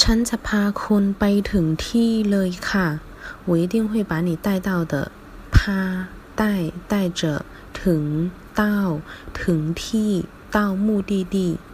ฉันจะพาคุณไปถึงที่เลยค่ะ我一定会把你น到的พไปถึงที่เลยค่ะา带带着ถึง到าถึงที่เ目的地าถึงที่